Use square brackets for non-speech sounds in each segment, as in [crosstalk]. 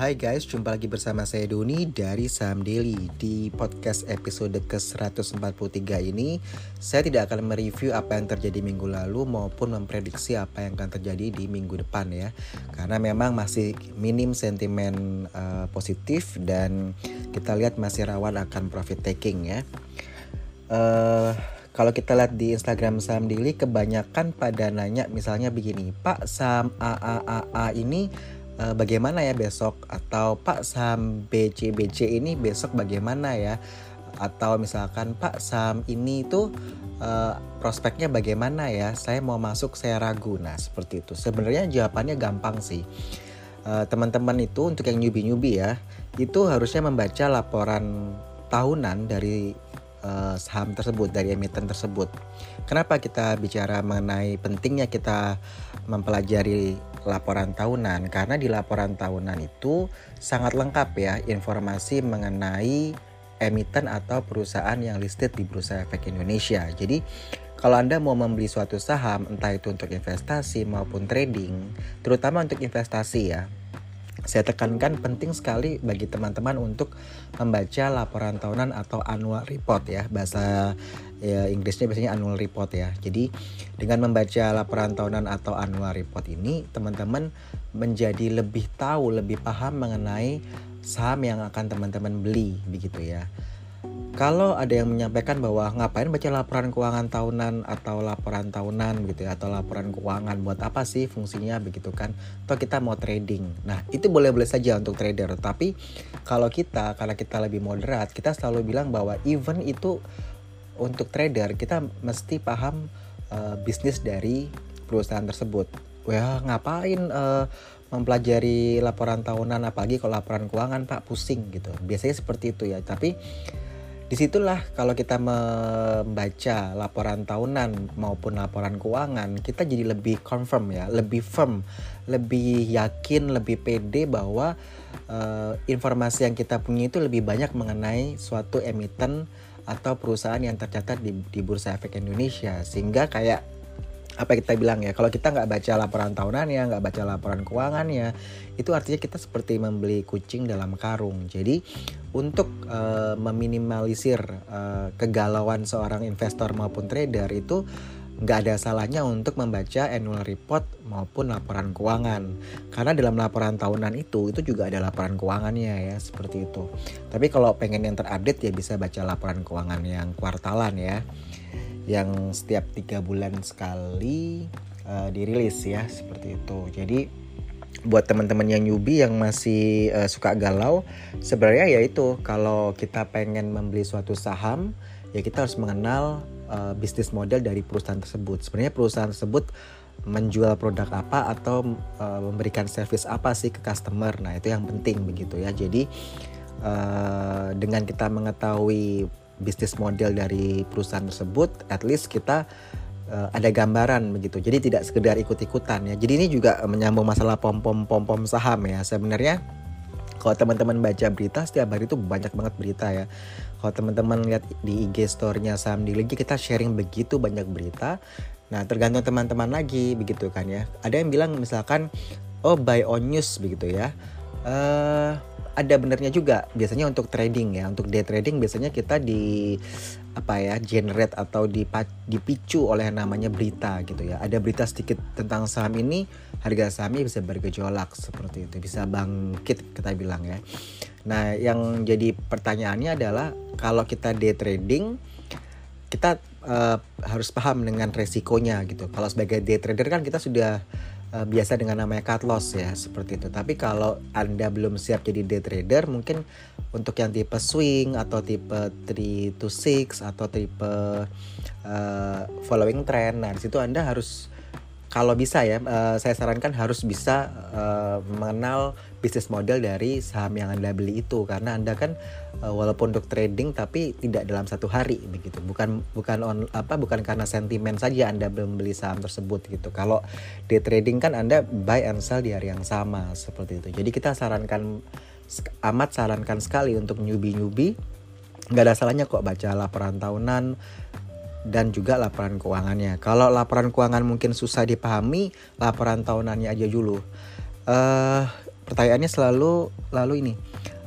Hai guys, jumpa lagi bersama saya Doni dari Saham Daily. Di podcast episode ke-143 ini Saya tidak akan mereview apa yang terjadi minggu lalu Maupun memprediksi apa yang akan terjadi di minggu depan ya. Karena memang masih minim sentimen uh, positif Dan kita lihat masih rawan akan profit taking ya. Uh, kalau kita lihat di Instagram saham daily kebanyakan pada nanya misalnya begini Pak saham AAAA ini uh, bagaimana ya besok? Atau Pak saham BCBC ini besok bagaimana ya? Atau misalkan Pak saham ini tuh uh, prospeknya bagaimana ya? Saya mau masuk saya ragu. Nah seperti itu. Sebenarnya jawabannya gampang sih. Uh, teman-teman itu untuk yang newbie-newbie ya itu harusnya membaca laporan tahunan dari uh, saham tersebut dari emiten tersebut. Kenapa kita bicara mengenai pentingnya kita mempelajari laporan tahunan? Karena di laporan tahunan itu sangat lengkap ya informasi mengenai emiten atau perusahaan yang listed di Bursa Efek Indonesia. Jadi kalau Anda mau membeli suatu saham entah itu untuk investasi maupun trading, terutama untuk investasi ya, saya tekankan penting sekali bagi teman-teman untuk membaca laporan tahunan atau annual report ya. Bahasa ya, Inggrisnya biasanya annual report ya. Jadi dengan membaca laporan tahunan atau annual report ini teman-teman menjadi lebih tahu lebih paham mengenai saham yang akan teman-teman beli begitu ya kalau ada yang menyampaikan bahwa ngapain baca laporan keuangan tahunan atau laporan tahunan gitu ya atau laporan keuangan buat apa sih fungsinya begitu kan? Atau kita mau trading. Nah itu boleh-boleh saja untuk trader. Tapi kalau kita karena kita lebih moderat kita selalu bilang bahwa even itu untuk trader kita mesti paham uh, bisnis dari perusahaan tersebut. Wah ngapain uh, mempelajari laporan tahunan apalagi kalau laporan keuangan pak? Pusing gitu. Biasanya seperti itu ya. Tapi Di situlah kalau kita membaca laporan tahunan maupun laporan keuangan, kita jadi lebih confirm ya, lebih firm, lebih yakin, lebih pede bahwa uh, informasi yang kita punya itu lebih banyak mengenai suatu emiten atau perusahaan yang tercatat di, di Bursa Efek Indonesia. Sehingga kayak apa kita bilang ya kalau kita nggak baca laporan tahunan ya nggak baca laporan keuangan ya itu artinya kita seperti membeli kucing dalam karung. Jadi untuk uh, meminimalisir uh, kegalauan seorang investor maupun trader itu nggak ada salahnya untuk membaca annual report maupun laporan keuangan. Karena dalam laporan tahunan itu itu juga ada laporan keuangannya ya seperti itu. Tapi kalau pengen yang terupdate ya bisa baca laporan keuangan yang kuartalan ya yang setiap tiga bulan sekali uh, dirilis ya seperti itu. Jadi buat teman-teman yang newbie yang masih uh, suka galau sebenarnya ya itu kalau kita pengen membeli suatu saham ya kita harus mengenal uh, bisnis model dari perusahaan tersebut. Sebenarnya perusahaan tersebut menjual produk apa atau uh, memberikan service apa sih ke customer. Nah itu yang penting begitu ya. Jadi uh, dengan kita mengetahui bisnis model dari perusahaan tersebut, at least kita uh, ada gambaran begitu. Jadi tidak sekedar ikut-ikutan ya. Jadi ini juga menyambung masalah pom-pom pom-pom saham ya. Sebenarnya kalau teman-teman baca berita setiap hari itu banyak banget berita ya. Kalau teman-teman lihat di IG store-nya saham di lagi kita sharing begitu banyak berita. Nah, tergantung teman-teman lagi begitu kan ya. Ada yang bilang misalkan oh buy on news begitu ya. Uh, ada benernya juga. Biasanya untuk trading ya. Untuk day trading biasanya kita di apa ya generate atau dipicu oleh namanya berita gitu ya. Ada berita sedikit tentang saham ini harga sahamnya bisa bergejolak seperti itu. Bisa bangkit kita bilang ya. Nah yang jadi pertanyaannya adalah kalau kita day trading kita uh, harus paham dengan resikonya gitu. Kalau sebagai day trader kan kita sudah uh, biasa dengan namanya cut loss ya seperti itu. Tapi kalau Anda belum siap jadi day trader, mungkin untuk yang tipe swing atau tipe 3 to 6 atau tipe uh, following trend, nah di situ Anda harus kalau bisa ya, uh, saya sarankan harus bisa uh, mengenal bisnis model dari saham yang anda beli itu. Karena anda kan uh, walaupun untuk trading tapi tidak dalam satu hari begitu. Bukan bukan on apa bukan karena sentimen saja anda belum beli saham tersebut gitu. Kalau di trading kan anda buy and sell di hari yang sama seperti itu. Jadi kita sarankan amat sarankan sekali untuk newbie newbie nggak ada salahnya kok baca laporan tahunan dan juga laporan keuangannya. Kalau laporan keuangan mungkin susah dipahami, laporan tahunannya aja dulu. Uh, pertanyaannya selalu lalu ini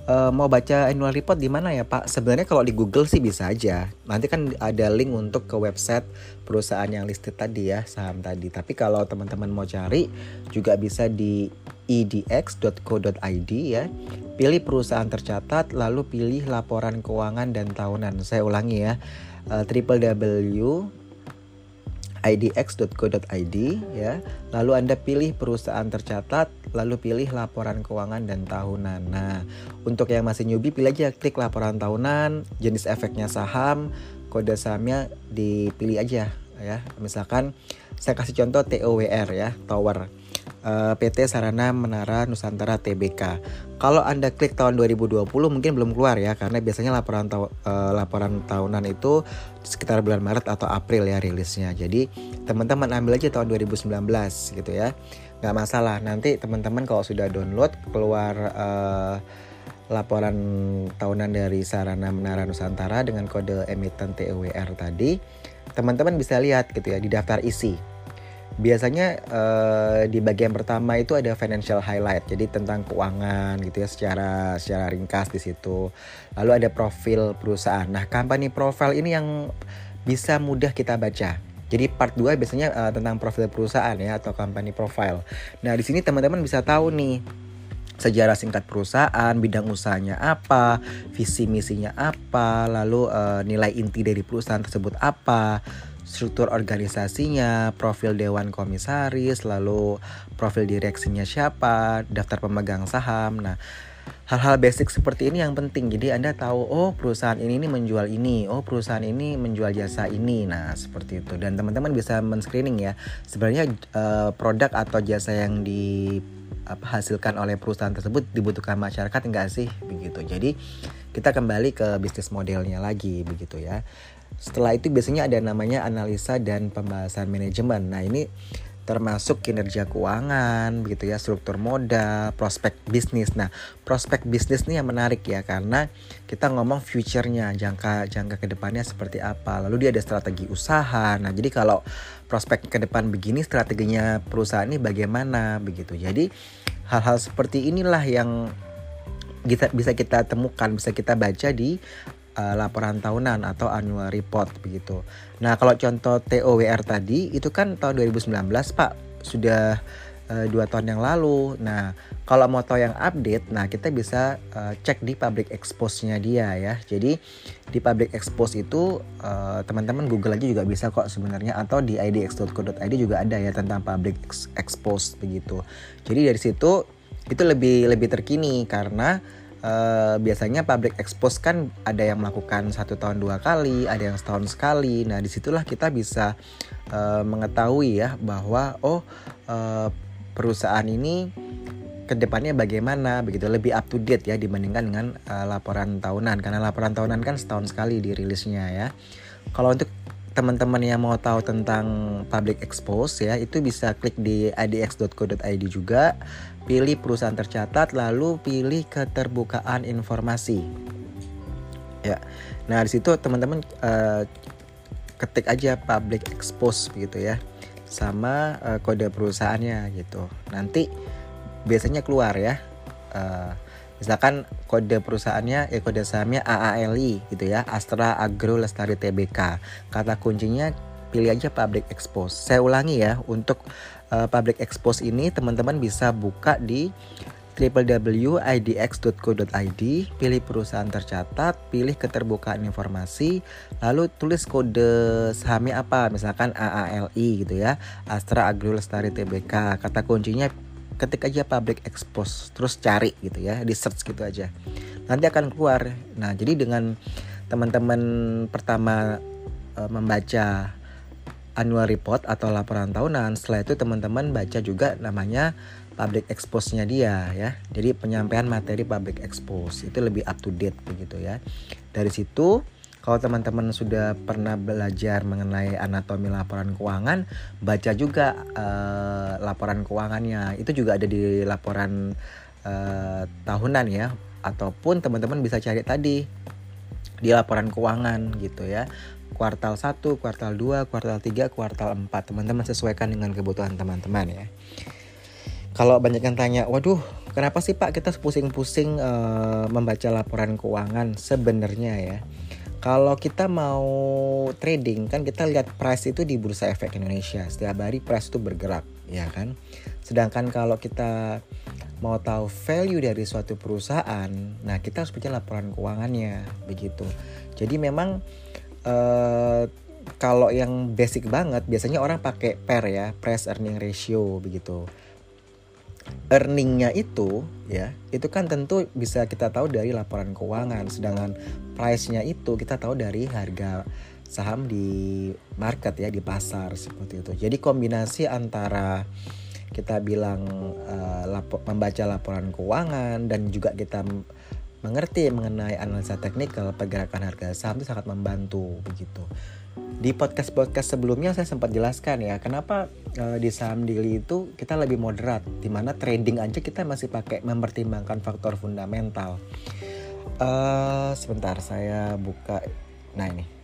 uh, mau baca annual report di mana ya Pak? Sebenarnya kalau di Google sih bisa aja. Nanti kan ada link untuk ke website perusahaan yang listed tadi ya, saham tadi. Tapi kalau teman-teman mau cari juga bisa di edx.co.id ya. Pilih perusahaan tercatat lalu pilih laporan keuangan dan tahunan. Saya ulangi ya. Uh, www idx.co.id ya. Lalu Anda pilih perusahaan tercatat, lalu pilih laporan keuangan dan tahunan. Nah, untuk yang masih newbie pilih aja klik laporan tahunan, jenis efeknya saham, kode sahamnya dipilih aja ya. Misalkan saya kasih contoh TOWR ya, Tower eh, PT Sarana Menara Nusantara TBK. Kalau Anda klik tahun 2020 mungkin belum keluar ya karena biasanya laporan ta eh, laporan tahunan itu sekitar bulan Maret atau April ya rilisnya. Jadi teman-teman ambil aja tahun 2019 gitu ya. Nggak masalah. Nanti teman-teman kalau sudah download keluar uh, laporan tahunan dari Sarana Menara Nusantara dengan kode emiten TOWR tadi, teman-teman bisa lihat gitu ya di daftar isi biasanya uh, di bagian pertama itu ada financial highlight jadi tentang keuangan gitu ya secara secara ringkas di situ. Lalu ada profil perusahaan. Nah company profile ini yang bisa mudah kita baca. Jadi part 2 biasanya uh, tentang profil perusahaan ya atau company profile. Nah di sini teman-teman bisa tahu nih sejarah singkat perusahaan, bidang usahanya apa, visi misinya apa, lalu uh, nilai inti dari perusahaan tersebut apa, struktur organisasinya, profil dewan komisaris, lalu profil direksinya siapa, daftar pemegang saham. Nah, hal-hal basic seperti ini yang penting. Jadi Anda tahu, oh perusahaan ini ini menjual ini, oh perusahaan ini menjual jasa ini. Nah, seperti itu. Dan teman-teman bisa men-screening ya. Sebenarnya uh, produk atau jasa yang di apa, hasilkan oleh perusahaan tersebut dibutuhkan masyarakat enggak sih begitu. Jadi kita kembali ke bisnis modelnya lagi begitu ya. Setelah itu biasanya ada namanya analisa dan pembahasan manajemen. Nah, ini termasuk kinerja keuangan, begitu ya, struktur modal, prospek bisnis. Nah, prospek bisnis ini yang menarik ya karena kita ngomong future-nya, jangka jangka ke depannya seperti apa. Lalu dia ada strategi usaha. Nah, jadi kalau prospek ke depan begini, strateginya perusahaan ini bagaimana begitu. Jadi hal-hal seperti inilah yang kita bisa kita temukan, bisa kita baca di uh, laporan tahunan atau annual report begitu. Nah, kalau contoh TOWR tadi itu kan tahun 2019, Pak. Sudah uh, dua tahun yang lalu. Nah, kalau mau tahu yang update, nah kita bisa uh, cek di public expose-nya dia ya. Jadi di public expose itu teman-teman uh, Google aja juga bisa kok sebenarnya atau di idx.co.id juga ada ya tentang public expose begitu. Jadi dari situ itu lebih lebih terkini karena uh, biasanya public expose kan ada yang melakukan satu tahun dua kali, ada yang setahun sekali. Nah di situlah kita bisa uh, mengetahui ya bahwa oh uh, perusahaan ini ke depannya bagaimana begitu lebih up to date ya dibandingkan dengan uh, laporan tahunan karena laporan tahunan kan setahun sekali dirilisnya ya. Kalau untuk teman-teman yang mau tahu tentang public expose ya itu bisa klik di idx.co.id juga pilih perusahaan tercatat lalu pilih keterbukaan informasi. Ya. Nah di situ teman-teman uh, ketik aja public expose gitu ya sama uh, kode perusahaannya gitu. Nanti biasanya keluar ya uh, misalkan kode perusahaannya ya kode sahamnya AALI gitu ya Astra Agro Lestari Tbk kata kuncinya pilih aja public expose. Saya ulangi ya untuk uh, public expose ini teman-teman bisa buka di www.idx.co.id, pilih perusahaan tercatat, pilih keterbukaan informasi, lalu tulis kode sahamnya apa, misalkan AALI gitu ya, Astra Agro Lestari Tbk. Kata kuncinya ketik aja public expose terus cari gitu ya di search gitu aja nanti akan keluar nah jadi dengan teman-teman pertama e, membaca annual report atau laporan tahunan. Setelah itu teman-teman baca juga namanya public expose-nya dia ya. Jadi penyampaian materi public expose. Itu lebih up to date begitu ya. Dari situ kalau teman-teman sudah pernah belajar mengenai anatomi laporan keuangan, baca juga uh, laporan keuangannya. Itu juga ada di laporan uh, tahunan ya, ataupun teman-teman bisa cari tadi di laporan keuangan gitu ya. Kuartal 1, kuartal 2, kuartal 3, kuartal 4. Teman-teman sesuaikan dengan kebutuhan teman-teman ya. Kalau banyak yang tanya, waduh kenapa sih Pak kita pusing-pusing uh, membaca laporan keuangan sebenarnya ya? Kalau kita mau trading kan kita lihat price itu di Bursa Efek Indonesia. Setiap hari price itu bergerak, ya kan? Sedangkan kalau kita mau tahu value dari suatu perusahaan, nah kita harus baca laporan keuangannya, begitu. Jadi memang uh, kalau yang basic banget biasanya orang pakai PER ya, price earning ratio begitu. Earningnya itu ya itu kan tentu bisa kita tahu dari laporan keuangan. Sedangkan price-nya itu kita tahu dari harga saham di market ya di pasar seperti itu. Jadi kombinasi antara kita bilang uh, lapo, membaca laporan keuangan dan juga kita mengerti mengenai analisa teknikal pergerakan harga saham itu sangat membantu begitu. Di podcast-podcast sebelumnya saya sempat jelaskan ya kenapa uh, di saham daily itu kita lebih moderat di mana trading aja kita masih pakai mempertimbangkan faktor fundamental. Uh, sebentar saya buka. Nah ini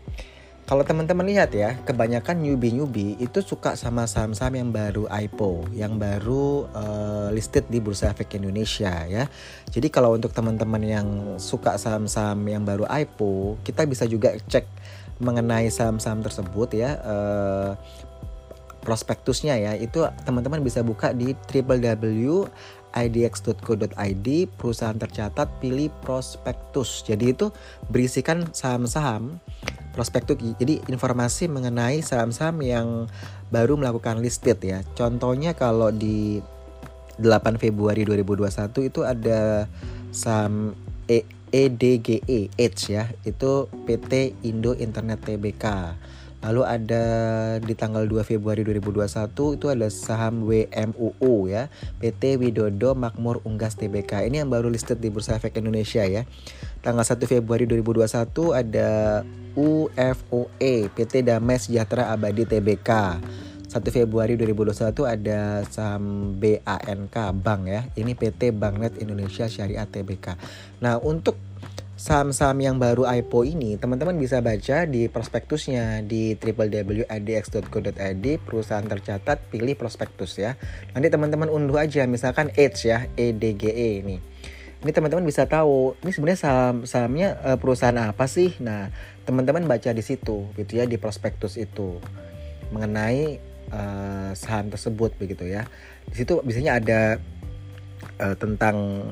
kalau teman-teman lihat ya kebanyakan newbie-newbie itu suka sama saham-saham yang baru IPO yang baru uh, listed di Bursa Efek Indonesia ya. Jadi kalau untuk teman-teman yang suka saham-saham yang baru IPO kita bisa juga cek mengenai saham-saham tersebut ya uh, prospektusnya ya. Itu teman-teman bisa buka di www.idx.co.id perusahaan tercatat pilih prospektus. Jadi itu berisikan saham-saham prospektus. Jadi informasi mengenai saham-saham yang baru melakukan listed ya. Contohnya kalau di 8 Februari 2021 itu ada saham e EDGE H ya. Itu PT Indo Internet Tbk lalu ada di tanggal 2 Februari 2021 itu ada saham WMUU ya PT Widodo Makmur Unggas Tbk ini yang baru listed di Bursa Efek Indonesia ya tanggal 1 Februari 2021 ada UFOE PT Damai Sejahtera Abadi Tbk 1 Februari 2021 ada saham BANK Bank ya. Ini PT Banknet Indonesia Syariah Tbk. Nah, untuk saham-saham yang baru IPO ini teman-teman bisa baca di prospektusnya di www.idx.co.id perusahaan tercatat pilih prospektus ya. Nanti teman-teman unduh aja misalkan Edge ya EDGE ini. Ini teman-teman bisa tahu ini sebenarnya saham sahamnya uh, perusahaan apa sih? Nah teman-teman baca di situ gitu ya di prospektus itu. Mengenai uh, saham tersebut begitu ya. Di situ biasanya ada uh, tentang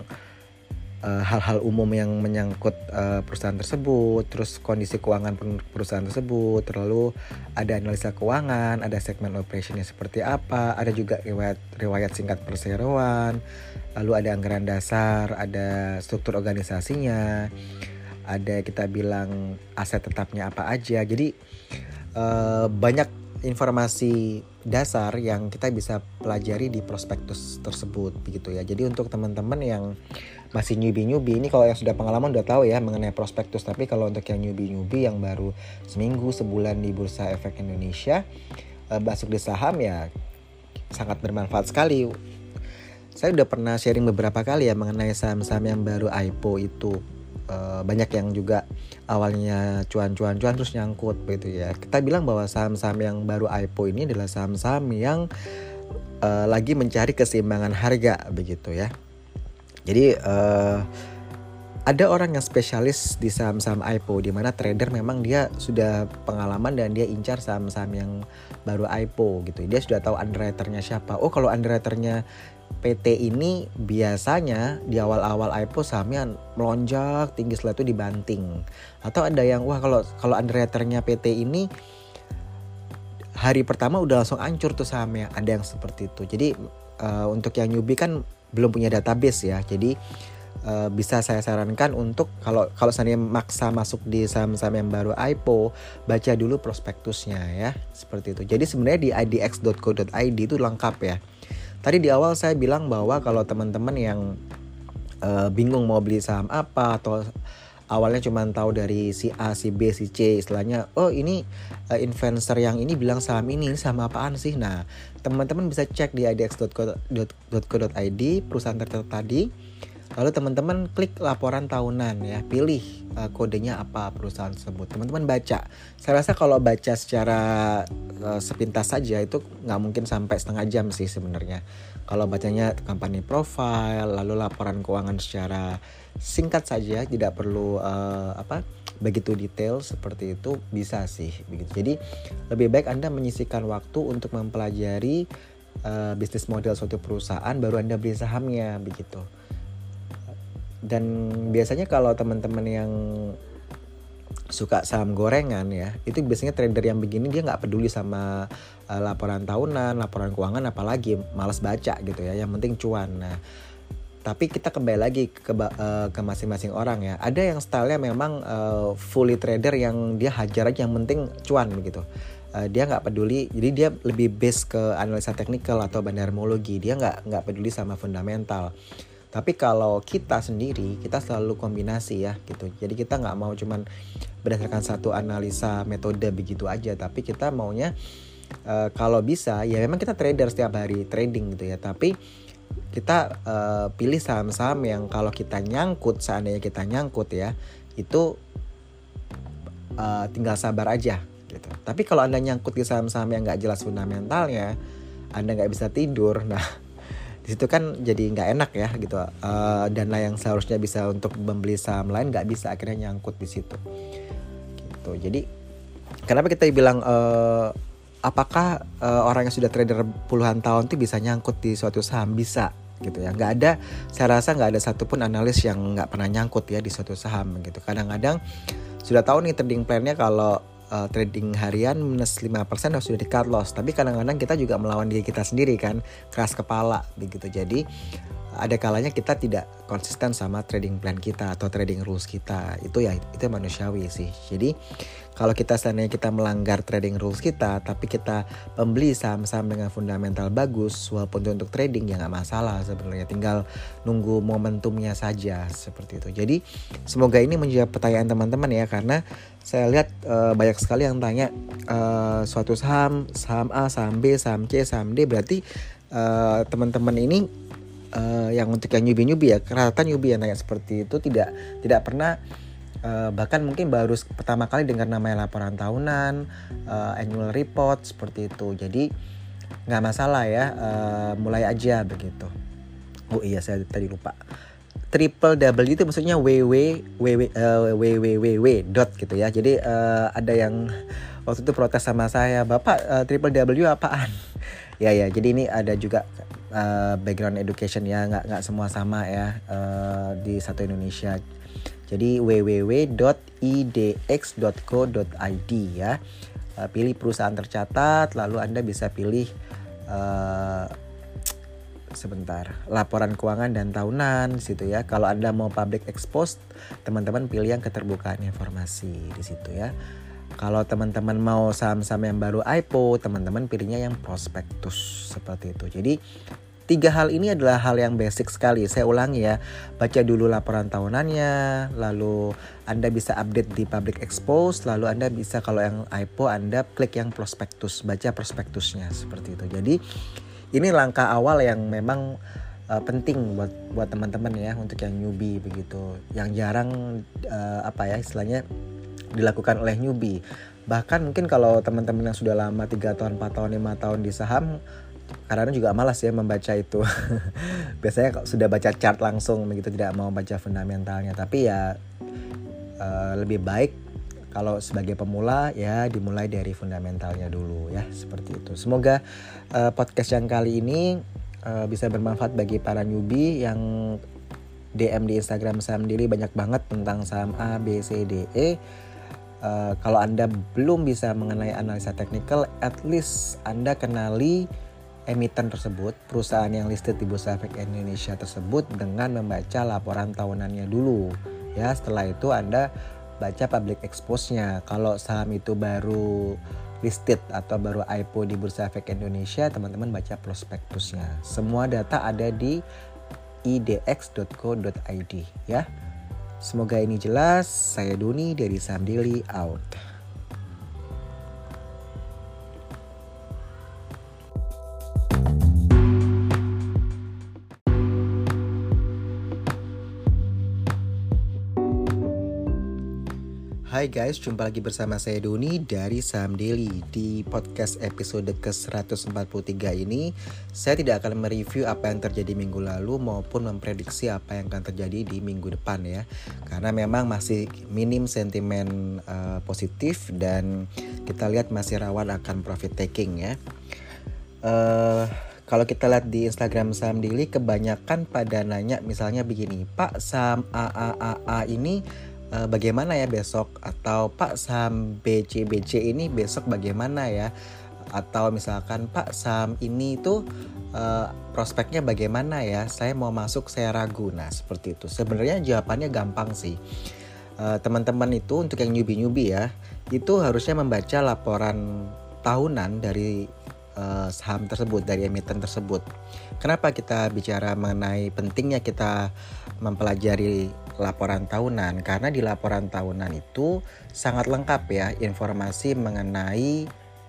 eh, hal-hal uh, umum yang menyangkut uh, perusahaan tersebut, terus kondisi keuangan perusahaan tersebut, terlalu ada analisa keuangan, ada segmen operationnya seperti apa, ada juga riwayat riwayat singkat perseroan, lalu ada anggaran dasar, ada struktur organisasinya, ada kita bilang aset tetapnya apa aja. Jadi uh, banyak informasi dasar yang kita bisa pelajari di prospektus tersebut begitu ya. Jadi untuk teman-teman yang masih newbie-newbie ini kalau yang sudah pengalaman udah tahu ya mengenai prospektus tapi kalau untuk yang newbie-newbie yang baru seminggu sebulan di Bursa Efek Indonesia eh, masuk di saham ya sangat bermanfaat sekali. Saya udah pernah sharing beberapa kali ya mengenai saham-saham yang baru IPO itu uh, banyak yang juga awalnya cuan-cuan-cuan terus nyangkut begitu ya. Kita bilang bahwa saham-saham yang baru IPO ini adalah saham-saham yang uh, lagi mencari keseimbangan harga begitu ya. Jadi uh, ada orang yang spesialis di saham-saham IPO di mana trader memang dia sudah pengalaman dan dia incar saham-saham yang baru IPO gitu. Dia sudah tahu underwriternya siapa. Oh kalau underwriternya PT ini biasanya di awal-awal IPO sahamnya melonjak tinggi setelah itu dibanting. Atau ada yang wah kalau kalau underwriternya PT ini hari pertama udah langsung hancur tuh sahamnya. Ada yang seperti itu. Jadi uh, untuk yang newbie kan belum punya database ya. Jadi uh, bisa saya sarankan untuk kalau kalau saya maksa masuk di saham-saham yang baru IPO, baca dulu prospektusnya ya. Seperti itu. Jadi sebenarnya di idx.co.id itu lengkap ya Tadi di awal saya bilang bahwa kalau teman-teman yang uh, bingung mau beli saham apa atau awalnya cuma tahu dari si A, si B, si C, istilahnya, oh ini uh, influencer yang ini bilang saham ini, saham apaan sih? Nah, teman-teman bisa cek di idx.co.id perusahaan tercatat tadi. Lalu teman-teman klik laporan tahunan ya, pilih uh, kodenya apa perusahaan tersebut. Teman-teman baca. Saya rasa kalau baca secara uh, sepintas saja itu nggak mungkin sampai setengah jam sih sebenarnya. Kalau bacanya company profile, lalu laporan keuangan secara singkat saja, tidak perlu uh, apa begitu detail seperti itu bisa sih begitu. Jadi lebih baik Anda menyisikan waktu untuk mempelajari uh, bisnis model suatu perusahaan baru Anda beli sahamnya begitu dan biasanya kalau teman-teman yang suka saham gorengan ya itu biasanya trader yang begini dia nggak peduli sama uh, laporan tahunan laporan keuangan apalagi malas baca gitu ya yang penting cuan nah tapi kita kembali lagi ke uh, ke masing-masing orang ya. Ada yang stylenya memang uh, fully trader yang dia hajar aja yang penting cuan begitu uh, dia nggak peduli. Jadi dia lebih base ke analisa teknikal atau bandarmologi dia nggak nggak peduli sama fundamental. Tapi kalau kita sendiri, kita selalu kombinasi ya gitu. Jadi kita nggak mau cuman berdasarkan satu analisa metode begitu aja, tapi kita maunya uh, kalau bisa ya memang kita trader setiap hari trading gitu ya. Tapi kita uh, pilih saham-saham yang kalau kita nyangkut seandainya kita nyangkut ya itu uh, tinggal sabar aja gitu. Tapi kalau anda nyangkut di saham-saham yang nggak jelas fundamentalnya, anda nggak bisa tidur. Nah [laughs] di situ kan jadi nggak enak ya gitu uh, dana yang seharusnya bisa untuk membeli saham lain nggak bisa akhirnya nyangkut di situ gitu jadi kenapa kita bilang uh, apakah uh, orang yang sudah trader puluhan tahun itu bisa nyangkut di suatu saham? Bisa gitu ya. Nggak ada saya rasa nggak ada satupun analis yang nggak pernah nyangkut ya di suatu saham gitu. Kadang-kadang sudah tahu nih trading plannya kalau uh, trading harian minus 5% sudah di cut loss. Tapi kadang-kadang kita juga melawan diri kita sendiri kan keras kepala begitu. Jadi ada kalanya kita tidak konsisten sama trading plan kita atau trading rules kita. Itu ya itu manusiawi sih. Jadi kalau kita seandainya kita melanggar trading rules kita tapi kita membeli saham-saham dengan fundamental bagus walaupun itu untuk trading ya nggak masalah sebenarnya. Tinggal nunggu momentumnya saja seperti itu. Jadi semoga ini menjawab pertanyaan teman-teman ya karena saya lihat uh, banyak sekali yang tanya uh, suatu saham saham A saham B saham C saham D berarti uh, teman-teman ini uh, yang untuk yang nyubi ya rata nyubi yang tanya seperti itu tidak tidak pernah uh, bahkan mungkin baru pertama kali dengar namanya laporan tahunan uh, annual report seperti itu. Jadi nggak masalah ya uh, mulai aja begitu. Oh iya saya tadi lupa. Triple W itu maksudnya ww ww uh, www dot gitu ya. Jadi uh, ada yang [laughs] waktu itu protes sama saya bapak uh, triple W apaan? [laughs] Ya ya jadi ini ada juga uh, background education ya nggak nggak semua sama ya uh, di satu Indonesia jadi www.idx.co.id ya. Uh, pilih perusahaan tercatat, lalu Anda bisa pilih uh, sebentar laporan keuangan dan tahunan situ ya. Kalau Anda mau public exposed, teman-teman pilih yang keterbukaan informasi di situ ya. Kalau teman-teman mau saham-saham yang baru IPO, teman-teman pilihnya yang prospektus seperti itu. Jadi Tiga hal ini adalah hal yang basic sekali. Saya ulangi ya, baca dulu laporan tahunannya, lalu Anda bisa update di public expose, lalu Anda bisa kalau yang IPO Anda klik yang prospektus, baca prospektusnya seperti itu. Jadi ini langkah awal yang memang uh, penting buat buat teman-teman ya untuk yang newbie begitu, yang jarang uh, apa ya istilahnya dilakukan oleh newbie. Bahkan mungkin kalau teman-teman yang sudah lama 3 tahun, 4 tahun, 5 tahun di saham kadang juga malas ya membaca itu. [laughs] Biasanya sudah baca chart langsung begitu tidak mau baca fundamentalnya. Tapi ya uh, lebih baik kalau sebagai pemula ya dimulai dari fundamentalnya dulu ya seperti itu. Semoga uh, podcast yang kali ini uh, bisa bermanfaat bagi para newbie yang DM di Instagram saham diri banyak banget tentang saham A B C D E. Uh, kalau Anda belum bisa mengenai analisa teknikal, at least Anda kenali emiten tersebut, perusahaan yang listed di Bursa Efek Indonesia tersebut dengan membaca laporan tahunannya dulu. Ya, setelah itu Anda baca public expose-nya. Kalau saham itu baru listed atau baru IPO di Bursa Efek Indonesia, teman-teman baca prospektusnya. Semua data ada di idx.co.id ya. Semoga ini jelas. Saya Doni dari Saham Daily out. Hai guys, jumpa lagi bersama saya Doni dari Saham Daily. Di podcast episode ke-143 ini Saya tidak akan mereview apa yang terjadi minggu lalu Maupun memprediksi apa yang akan terjadi di minggu depan ya. Karena memang masih minim sentimen uh, positif Dan kita lihat masih rawan akan profit taking ya uh, kalau kita lihat di Instagram saham daily kebanyakan pada nanya misalnya begini Pak saham AAAA ini uh, bagaimana ya besok? Atau Pak saham BCBC ini besok bagaimana ya? Atau misalkan Pak saham ini itu uh, prospeknya bagaimana ya? Saya mau masuk saya ragu. Nah seperti itu. Sebenarnya jawabannya gampang sih. Uh, teman-teman itu untuk yang newbie-newbie ya itu harusnya membaca laporan tahunan dari uh, saham tersebut dari emiten tersebut kenapa kita bicara mengenai pentingnya kita mempelajari laporan tahunan karena di laporan tahunan itu sangat lengkap ya informasi mengenai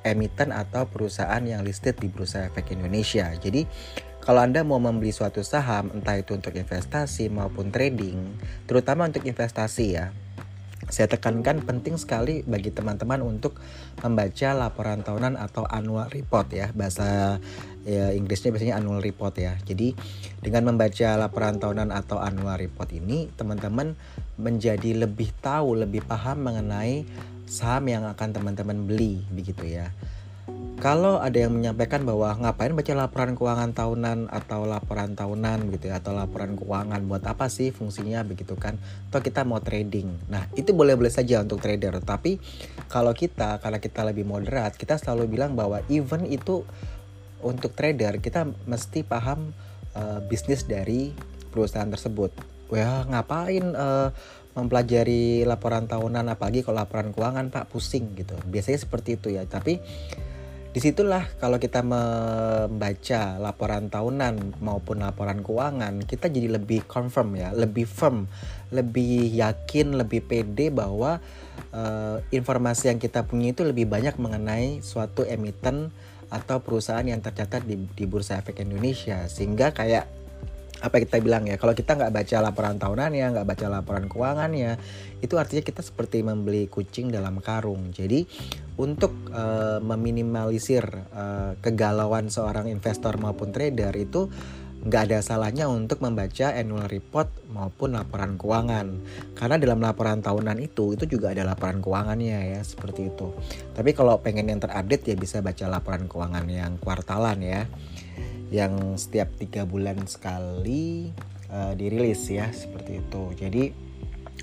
emiten atau perusahaan yang listed di Bursa Efek Indonesia. Jadi kalau Anda mau membeli suatu saham entah itu untuk investasi maupun trading, terutama untuk investasi ya, saya tekankan penting sekali bagi teman-teman untuk membaca laporan tahunan atau annual report ya. Bahasa ya, Inggrisnya biasanya annual report ya. Jadi dengan membaca laporan tahunan atau annual report ini teman-teman menjadi lebih tahu lebih paham mengenai saham yang akan teman-teman beli begitu ya kalau ada yang menyampaikan bahwa ngapain baca laporan keuangan tahunan atau laporan tahunan gitu ya atau laporan keuangan buat apa sih fungsinya begitu kan? Atau kita mau trading. Nah itu boleh-boleh saja untuk trader. Tapi kalau kita karena kita lebih moderat kita selalu bilang bahwa even itu untuk trader kita mesti paham uh, bisnis dari perusahaan tersebut. Wah ngapain uh, mempelajari laporan tahunan apalagi kalau laporan keuangan pak? Pusing gitu. Biasanya seperti itu ya. Tapi di situlah kalau kita membaca laporan tahunan maupun laporan keuangan kita jadi lebih confirm ya lebih firm lebih yakin lebih pede bahwa uh, informasi yang kita punya itu lebih banyak mengenai suatu emiten atau perusahaan yang tercatat di, di Bursa Efek Indonesia. Sehingga kayak apa kita bilang ya kalau kita nggak baca laporan tahunan ya nggak baca laporan keuangan ya itu artinya kita seperti membeli kucing dalam karung. Jadi untuk uh, meminimalisir uh, kegalauan seorang investor maupun trader itu nggak ada salahnya untuk membaca annual report maupun laporan keuangan. Karena dalam laporan tahunan itu itu juga ada laporan keuangannya ya seperti itu. Tapi kalau pengen yang terupdate ya bisa baca laporan keuangan yang kuartalan ya. Yang setiap tiga bulan sekali uh, dirilis ya seperti itu. Jadi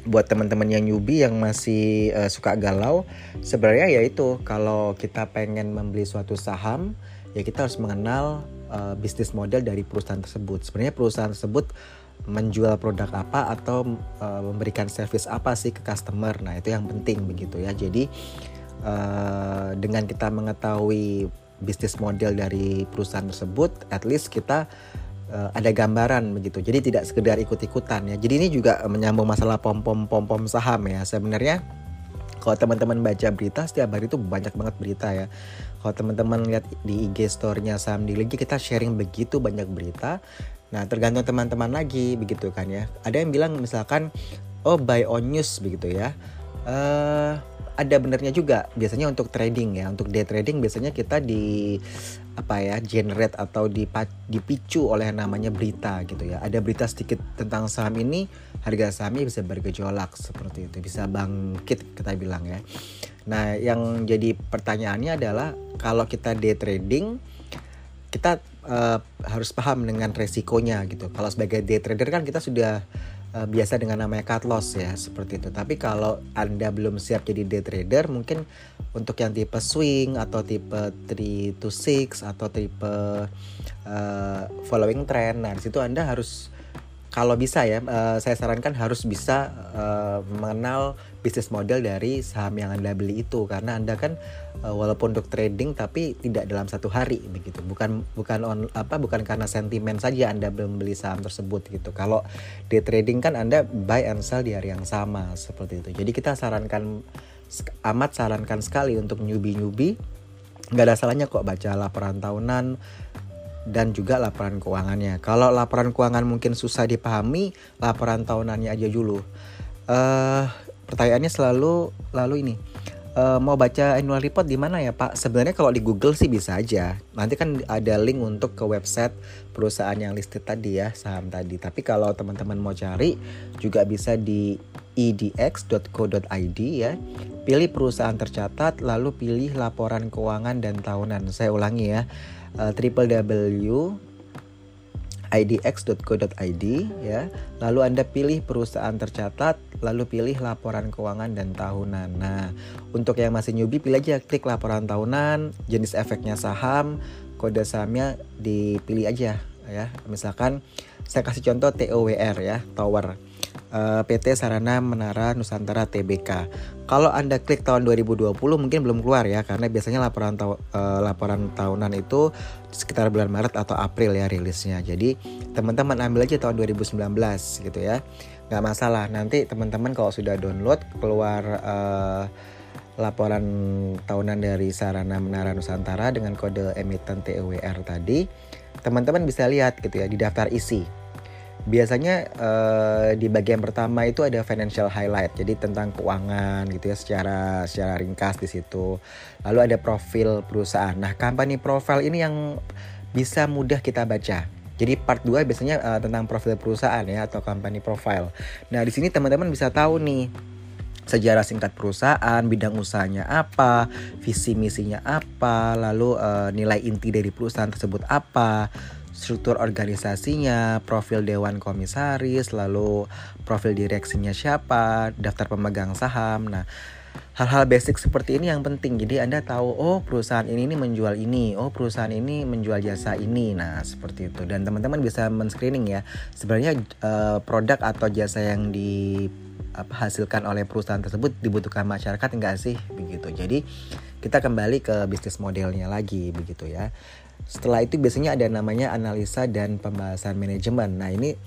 buat teman-teman yang newbie yang masih uh, suka galau sebenarnya ya itu kalau kita pengen membeli suatu saham ya kita harus mengenal uh, bisnis model dari perusahaan tersebut. Sebenarnya perusahaan tersebut menjual produk apa atau uh, memberikan service apa sih ke customer. Nah itu yang penting begitu ya. Jadi uh, dengan kita mengetahui bisnis model dari perusahaan tersebut, at least kita uh, ada gambaran begitu. Jadi tidak sekedar ikut-ikutan ya. Jadi ini juga menyambung masalah pom-pom pom-pom saham ya. Sebenarnya kalau teman-teman baca berita setiap hari itu banyak banget berita ya. Kalau teman-teman lihat di IG store-nya saham di Ligi kita sharing begitu banyak berita. Nah, tergantung teman-teman lagi begitu kan ya. Ada yang bilang misalkan oh buy on news begitu ya. Uh, ada benernya juga. Biasanya untuk trading ya untuk day trading biasanya kita di apa ya generate atau dipicu oleh namanya berita gitu ya. Ada berita sedikit tentang saham ini harga sahamnya bisa bergejolak seperti itu bisa bangkit kita bilang ya. Nah yang jadi pertanyaannya adalah kalau kita day trading kita uh, harus paham dengan resikonya gitu. Kalau sebagai day trader kan kita sudah uh, biasa dengan namanya cut loss ya seperti itu. Tapi kalau Anda belum siap jadi day trader, mungkin untuk yang tipe swing atau tipe 3 to 6 atau tipe uh, following trend, nah di situ Anda harus kalau bisa ya, uh, saya sarankan harus bisa uh, mengenal bisnis model dari saham yang anda beli itu karena anda kan uh, walaupun untuk trading tapi tidak dalam satu hari begitu, bukan bukan on apa bukan karena sentimen saja anda belum beli saham tersebut gitu. Kalau day trading kan anda buy and sell di hari yang sama seperti itu. Jadi kita sarankan amat sarankan sekali untuk newbie newbie nggak ada salahnya kok baca laporan tahunan dan juga laporan keuangannya. Kalau laporan keuangan mungkin susah dipahami, laporan tahunannya aja dulu. Uh, pertanyaannya selalu lalu ini uh, mau baca annual report di mana ya Pak? Sebenarnya kalau di Google sih bisa aja. Nanti kan ada link untuk ke website perusahaan yang listed tadi ya, saham tadi. Tapi kalau teman-teman mau cari juga bisa di edx.co.id ya. Pilih perusahaan tercatat lalu pilih laporan keuangan dan tahunan. Saya ulangi ya. Uh, www idx.co.id ya. Lalu Anda pilih perusahaan tercatat, lalu pilih laporan keuangan dan tahunan. Nah, untuk yang masih newbie pilih aja klik laporan tahunan, jenis efeknya saham, kode sahamnya dipilih aja ya. Misalkan saya kasih contoh TOWR ya, Tower. Eh, PT Sarana Menara Nusantara TBK. Kalau Anda klik tahun 2020 mungkin belum keluar ya karena biasanya laporan ta uh, laporan tahunan itu sekitar bulan Maret atau April ya rilisnya. Jadi teman-teman ambil aja tahun 2019 gitu ya. Nggak masalah. Nanti teman-teman kalau sudah download keluar uh, laporan tahunan dari Sarana Menara Nusantara dengan kode emiten TEWR tadi, teman-teman bisa lihat gitu ya di daftar isi biasanya uh, di bagian pertama itu ada financial highlight jadi tentang keuangan gitu ya secara secara ringkas di situ. Lalu ada profil perusahaan. Nah company profile ini yang bisa mudah kita baca. Jadi part 2 biasanya uh, tentang profil perusahaan ya atau company profile. Nah di sini teman-teman bisa tahu nih sejarah singkat perusahaan, bidang usahanya apa, visi misinya apa, lalu uh, nilai inti dari perusahaan tersebut apa, struktur organisasinya, profil dewan komisaris, lalu profil direksinya siapa, daftar pemegang saham. Nah, hal-hal basic seperti ini yang penting. Jadi Anda tahu, oh perusahaan ini ini menjual ini, oh perusahaan ini menjual jasa ini. Nah, seperti itu. Dan teman-teman bisa men-screening ya. Sebenarnya uh, produk atau jasa yang di apa, hasilkan oleh perusahaan tersebut dibutuhkan masyarakat enggak sih begitu. Jadi kita kembali ke bisnis modelnya lagi begitu ya. Setelah itu biasanya ada namanya analisa dan pembahasan manajemen. Nah, ini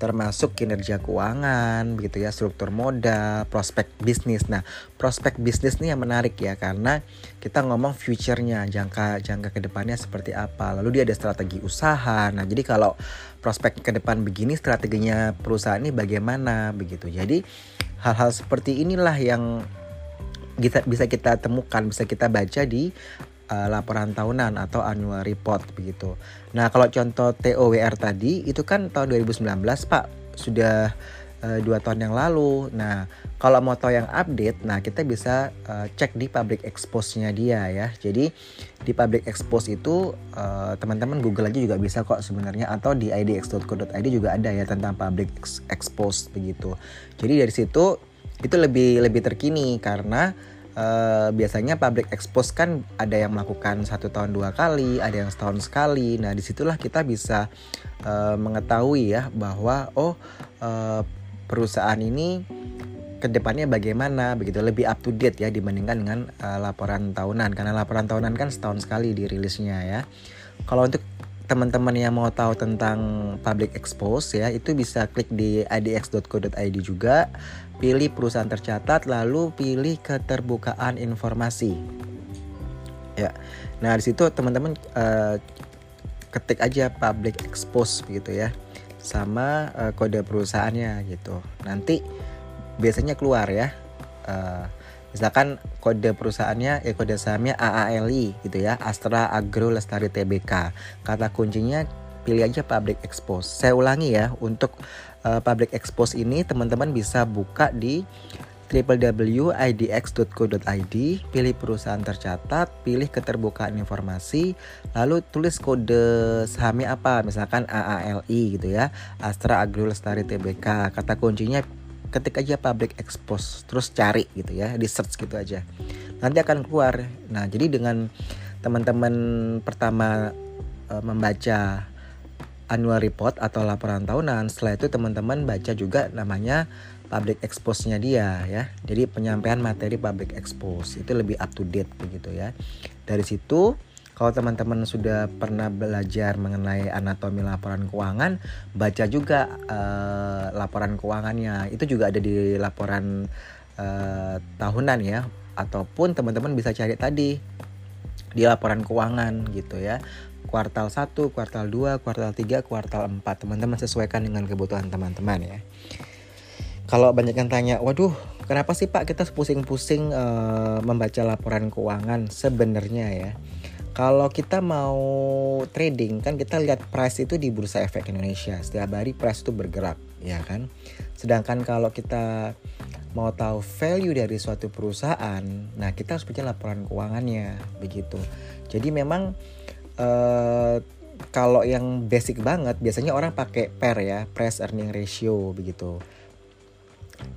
termasuk kinerja keuangan begitu ya struktur modal prospek bisnis. Nah prospek bisnis ini yang menarik ya karena kita ngomong future-nya jangka jangka ke depannya seperti apa. Lalu dia ada strategi usaha. Nah jadi kalau prospek ke depan begini strateginya perusahaan ini bagaimana begitu. Jadi hal-hal seperti inilah yang bisa bisa kita temukan bisa kita baca di uh, laporan tahunan atau annual report begitu. Nah, kalau contoh TOWR tadi itu kan tahun 2019, Pak, sudah uh, dua tahun yang lalu. Nah, kalau mau tahu yang update, nah kita bisa uh, cek di public expose-nya dia ya. Jadi di public expose itu teman-teman uh, Google aja juga bisa kok sebenarnya atau di idx.co.id juga ada ya tentang public expose begitu. Jadi dari situ itu lebih lebih terkini karena uh, biasanya public expose kan ada yang melakukan satu tahun dua kali, ada yang setahun sekali. Nah di situlah kita bisa uh, mengetahui ya bahwa oh uh, perusahaan ini ke depannya bagaimana begitu lebih up to date ya dibandingkan dengan uh, laporan tahunan karena laporan tahunan kan setahun sekali dirilisnya ya. Kalau untuk teman-teman yang mau tahu tentang public expose ya itu bisa klik di idx.co.id juga pilih perusahaan tercatat lalu pilih keterbukaan informasi. Ya. Nah di situ teman-teman uh, ketik aja public expose gitu ya sama uh, kode perusahaannya gitu. Nanti biasanya keluar ya uh, misalkan kode perusahaannya ya kode sahamnya AALI gitu ya Astra Agro Lestari Tbk kata kuncinya pilih aja public expose. Saya ulangi ya untuk uh, public expose ini teman-teman bisa buka di www.idx.co.id pilih perusahaan tercatat pilih keterbukaan informasi lalu tulis kode sahamnya apa misalkan AALI gitu ya Astra Agro Lestari Tbk kata kuncinya ketik aja public expose terus cari gitu ya di search gitu aja. Nanti akan keluar. Nah jadi dengan teman-teman pertama e, membaca annual report atau laporan tahunan. Setelah itu teman-teman baca juga namanya public expose-nya dia ya. Jadi penyampaian materi public expose. Itu lebih up to date begitu ya. Dari situ kalau teman-teman sudah pernah belajar mengenai anatomi laporan keuangan, baca juga uh, laporan keuangannya. Itu juga ada di laporan uh, tahunan ya, ataupun teman-teman bisa cari tadi di laporan keuangan gitu ya. Kuartal 1, kuartal 2, kuartal 3, kuartal 4. Teman-teman sesuaikan dengan kebutuhan teman-teman ya. Kalau banyak yang tanya, waduh kenapa sih Pak kita pusing-pusing uh, membaca laporan keuangan sebenarnya ya? Kalau kita mau trading kan kita lihat price itu di Bursa Efek Indonesia. Setiap hari price itu bergerak, ya kan? Sedangkan kalau kita mau tahu value dari suatu perusahaan, nah kita harus baca laporan keuangannya, begitu. Jadi memang uh, kalau yang basic banget biasanya orang pakai PER ya, price earning ratio begitu.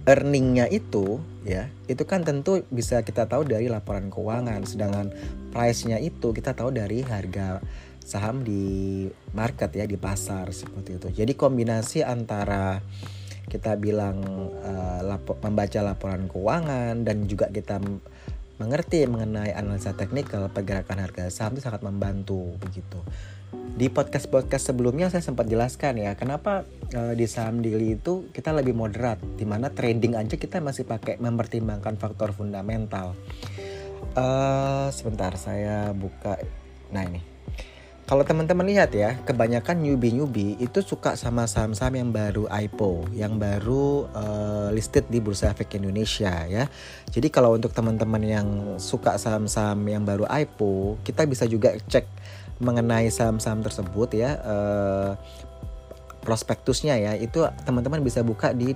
Earningnya itu ya itu kan tentu bisa kita tahu dari laporan keuangan. Sedangkan price-nya itu kita tahu dari harga saham di market ya di pasar seperti itu. Jadi kombinasi antara kita bilang uh, lapo membaca laporan keuangan dan juga kita mengerti mengenai analisa teknikal pergerakan harga saham itu sangat membantu begitu. Di podcast podcast sebelumnya saya sempat jelaskan ya kenapa uh, di saham daily itu kita lebih moderat di mana trading aja kita masih pakai mempertimbangkan faktor fundamental. Uh, sebentar saya buka. Nah ini kalau teman-teman lihat ya kebanyakan newbie newbie itu suka sama saham-saham yang baru IPO yang baru uh, listed di Bursa Efek Indonesia ya. Jadi kalau untuk teman-teman yang suka saham-saham yang baru IPO kita bisa juga cek mengenai saham-saham tersebut ya. Uh, prospektusnya ya. Itu teman-teman bisa buka di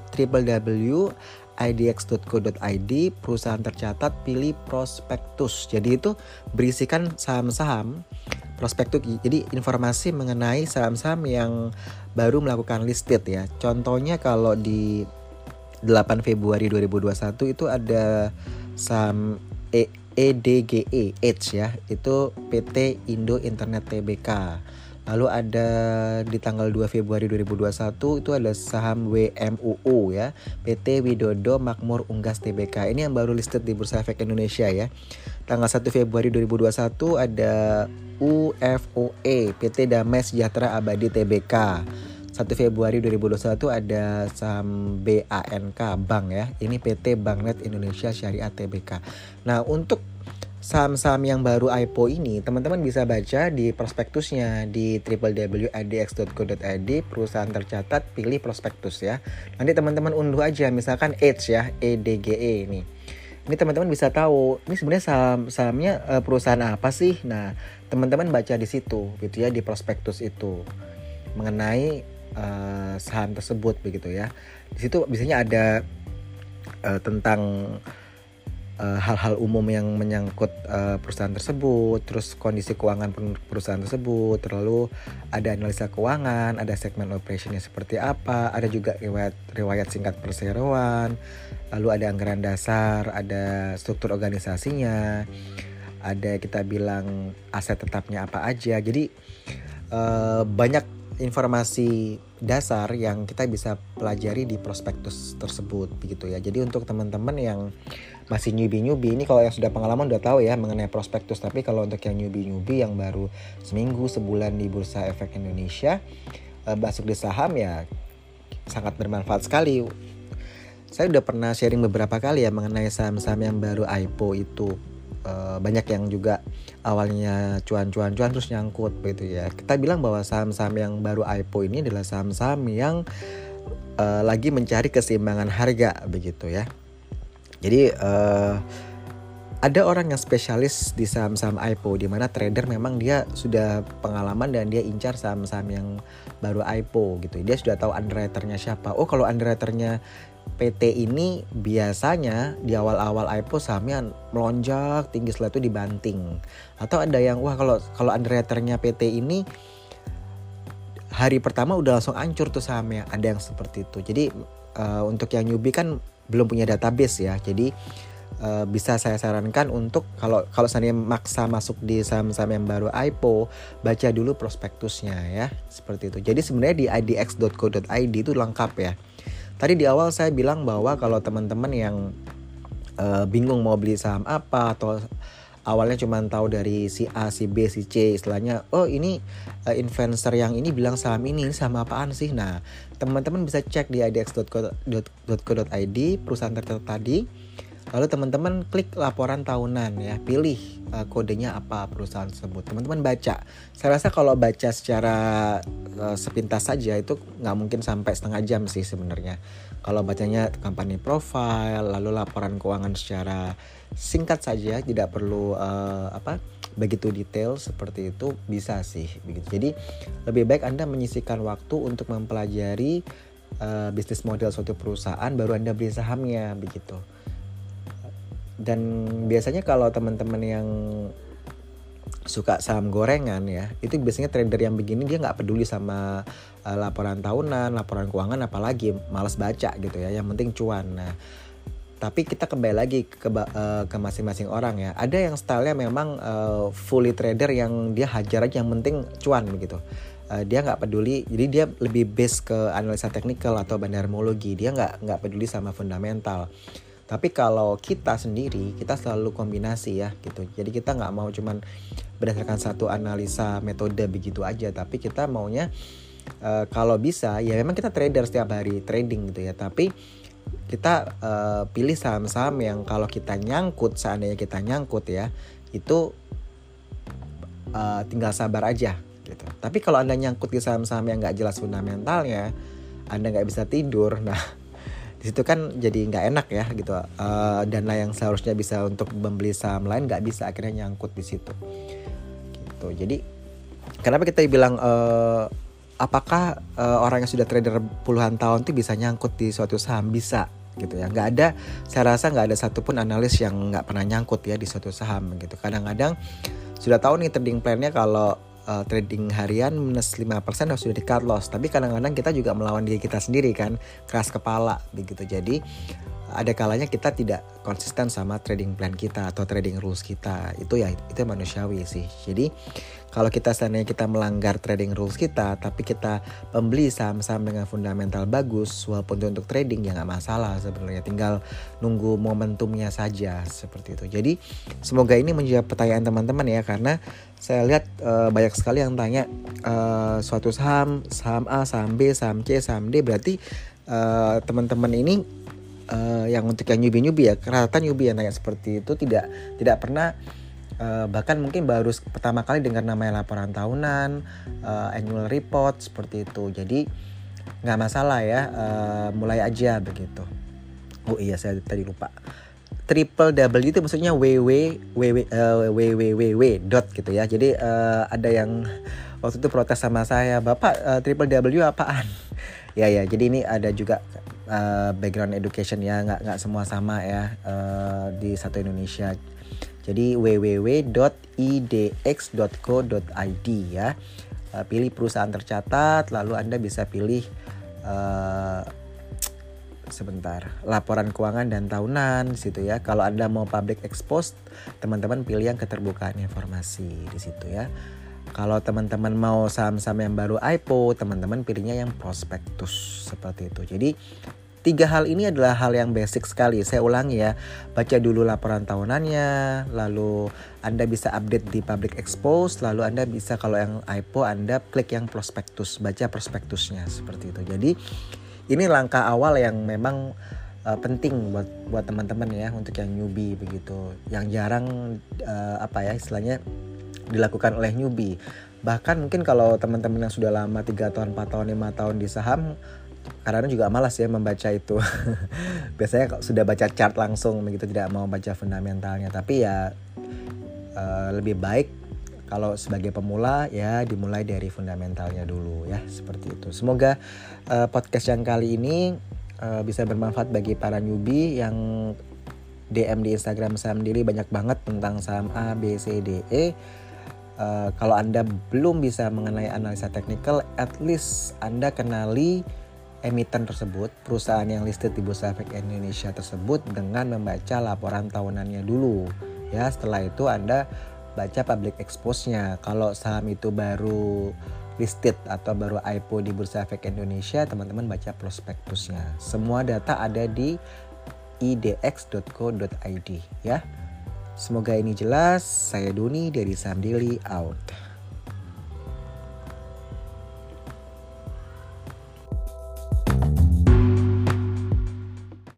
www.idx.co.id perusahaan tercatat pilih prospektus. Jadi itu berisikan saham-saham prospektus. Jadi informasi mengenai saham-saham yang baru melakukan listed ya. Contohnya kalau di 8 Februari 2021 itu ada saham e EDGE Edge ya. Itu PT Indo Internet Tbk lalu ada di tanggal 2 Februari 2021 itu ada saham WMUU ya PT Widodo Makmur Unggas Tbk ini yang baru listed di Bursa Efek Indonesia ya tanggal 1 Februari 2021 ada UFOE PT Damai Sejahtera Abadi Tbk 1 Februari 2021 ada saham BANK Bank ya. Ini PT Banknet Indonesia Syariah Tbk. Nah, untuk saham-saham yang baru IPO ini teman-teman bisa baca di prospektusnya di www.idx.co.id perusahaan tercatat pilih prospektus ya. Nanti teman-teman unduh aja misalkan Edge ya EDGE e ini. Ini teman-teman bisa tahu ini sebenarnya saham sahamnya uh, perusahaan apa sih? Nah teman-teman baca di situ gitu ya di prospektus itu. Mengenai uh, saham tersebut begitu ya. Di situ biasanya ada uh, tentang eh, hal-hal uh, umum yang menyangkut uh, perusahaan tersebut, terus kondisi keuangan perusahaan tersebut, lalu ada analisa keuangan, ada segmen operationnya seperti apa, ada juga riwayat riwayat singkat perseroan, lalu ada anggaran dasar, ada struktur organisasinya, ada kita bilang aset tetapnya apa aja. Jadi uh, banyak informasi dasar yang kita bisa pelajari di prospektus tersebut begitu ya. Jadi untuk teman-teman yang masih newbie-newbie ini kalau yang sudah pengalaman udah tahu ya mengenai prospektus tapi kalau untuk yang newbie-newbie yang baru seminggu sebulan di Bursa Efek Indonesia eh, masuk di saham ya sangat bermanfaat sekali. Saya udah pernah sharing beberapa kali ya mengenai saham-saham yang baru IPO itu uh, banyak yang juga awalnya cuan-cuan-cuan terus nyangkut begitu ya. Kita bilang bahwa saham-saham yang baru IPO ini adalah saham-saham yang uh, lagi mencari keseimbangan harga begitu ya. Jadi uh, ada orang yang spesialis di saham-saham IPO di mana trader memang dia sudah pengalaman dan dia incar saham-saham yang baru IPO gitu. Dia sudah tahu underwriternya siapa. Oh, kalau underwriternya PT ini biasanya di awal-awal IPO sahamnya melonjak tinggi setelah itu dibanting. Atau ada yang wah kalau kalau underwriternya PT ini hari pertama udah langsung hancur tuh sahamnya. Ada yang seperti itu. Jadi uh, untuk yang newbie kan belum punya database ya. Jadi uh, bisa saya sarankan untuk kalau kalau seandainya maksa masuk di saham-saham yang baru IPO, baca dulu prospektusnya ya, seperti itu. Jadi sebenarnya di idx.co.id itu lengkap ya. Tadi di awal saya bilang bahwa kalau teman-teman yang uh, bingung mau beli saham apa atau awalnya cuma tahu dari si A, si B, si C istilahnya oh ini uh, influencer yang ini bilang saham ini sama apaan sih nah teman-teman bisa cek di idx.co.id perusahaan tercatat tadi Lalu teman-teman klik laporan tahunan ya, pilih uh, kodenya apa perusahaan tersebut. Teman-teman baca. Saya rasa kalau baca secara uh, sepintas saja itu nggak mungkin sampai setengah jam sih sebenarnya. Kalau bacanya company profile, lalu laporan keuangan secara singkat saja, tidak perlu uh, apa begitu detail seperti itu bisa sih begitu. Jadi lebih baik Anda menyisihkan waktu untuk mempelajari uh, bisnis model suatu perusahaan baru Anda beli sahamnya begitu. Dan biasanya kalau teman-teman yang suka saham gorengan ya itu biasanya trader yang begini dia nggak peduli sama uh, laporan tahunan laporan keuangan apalagi malas baca gitu ya yang penting cuan nah tapi kita kembali lagi ke uh, ke masing-masing orang ya. Ada yang stylenya memang uh, fully trader yang dia hajar aja yang penting cuan begitu. Uh, dia nggak peduli jadi dia lebih base ke analisa teknikal atau bandarmologi dia nggak nggak peduli sama fundamental. Tapi kalau kita sendiri kita selalu kombinasi ya gitu. Jadi kita nggak mau cuman berdasarkan satu analisa metode begitu aja. Tapi kita maunya uh, kalau bisa ya memang kita trader setiap hari trading gitu ya. Tapi kita uh, pilih saham-saham yang kalau kita nyangkut seandainya kita nyangkut ya itu uh, tinggal sabar aja gitu. Tapi kalau anda nyangkut di saham-saham yang nggak jelas fundamentalnya, anda nggak bisa tidur. [laughs] Nah, di situ kan jadi nggak enak ya gitu. Uh, dana yang seharusnya bisa untuk membeli saham lain nggak bisa akhirnya nyangkut di situ. Gitu. Jadi kenapa kita bilang uh, apakah uh, orang yang sudah trader puluhan tahun itu bisa nyangkut di suatu saham bisa gitu ya nggak ada saya rasa nggak ada satupun analis yang nggak pernah nyangkut ya di suatu saham gitu kadang-kadang sudah tahu nih trading plannya kalau uh, trading harian minus 5% harus sudah di cut loss. Tapi kadang-kadang kita juga melawan diri kita sendiri kan, keras kepala begitu. Jadi ada kalanya kita tidak konsisten sama trading plan kita atau trading rules kita. Itu ya itu manusiawi sih. Jadi kalau kita seandainya kita melanggar trading rules kita, tapi kita membeli saham-saham dengan fundamental bagus, walaupun untuk trading ya nggak masalah sebenarnya. Tinggal nunggu momentumnya saja seperti itu. Jadi semoga ini menjawab pertanyaan teman-teman ya, karena saya lihat uh, banyak sekali yang tanya uh, suatu saham, saham A, saham B, saham C, saham D, berarti uh, teman-teman ini uh, yang untuk yang newbie-newbie ya, rata newbie yang tanya seperti itu tidak tidak pernah uh, bahkan mungkin baru pertama kali dengar namanya laporan tahunan, uh, annual report seperti itu. Jadi nggak masalah ya, uh, mulai aja begitu. Oh iya saya tadi lupa. Triple W itu maksudnya ww ww uh, www dot gitu ya. Jadi uh, ada yang [laughs] waktu itu protes sama saya, bapak uh, triple W apaan? [laughs] ya ya. Jadi ini ada juga uh, background education ya, nggak nggak semua sama ya uh, di satu Indonesia jadi www.idx.co.id ya. Uh, pilih perusahaan tercatat, lalu Anda bisa pilih uh, sebentar laporan keuangan dan tahunan situ ya. Kalau Anda mau public exposed, teman-teman pilih yang keterbukaan informasi di situ ya. Kalau teman-teman mau saham-saham yang baru IPO, teman-teman pilihnya yang prospektus seperti itu. Jadi Tiga hal ini adalah hal yang basic sekali. Saya ulangi ya, baca dulu laporan tahunannya, lalu Anda bisa update di public expose, lalu Anda bisa kalau yang IPO Anda klik yang prospektus, baca prospektusnya seperti itu. Jadi ini langkah awal yang memang uh, penting buat buat teman-teman ya untuk yang newbie begitu, yang jarang uh, apa ya istilahnya dilakukan oleh newbie. Bahkan mungkin kalau teman-teman yang sudah lama 3 tahun, 4 tahun, 5 tahun di saham kadang juga malas ya membaca itu. [laughs] Biasanya sudah baca chart langsung begitu tidak mau baca fundamentalnya. Tapi ya uh, lebih baik kalau sebagai pemula ya dimulai dari fundamentalnya dulu ya seperti itu. Semoga uh, podcast yang kali ini uh, bisa bermanfaat bagi para newbie yang DM di Instagram saham diri banyak banget tentang saham A, B, C, D, E. Uh, kalau Anda belum bisa mengenai analisa teknikal, at least Anda kenali emiten tersebut, perusahaan yang listed di Bursa Efek Indonesia tersebut dengan membaca laporan tahunannya dulu. Ya, setelah itu Anda baca public expose-nya. Kalau saham itu baru listed atau baru IPO di Bursa Efek Indonesia, teman-teman baca prospektusnya. Semua data ada di idx.co.id ya. Semoga ini jelas. Saya Duni dari Saham Daily out.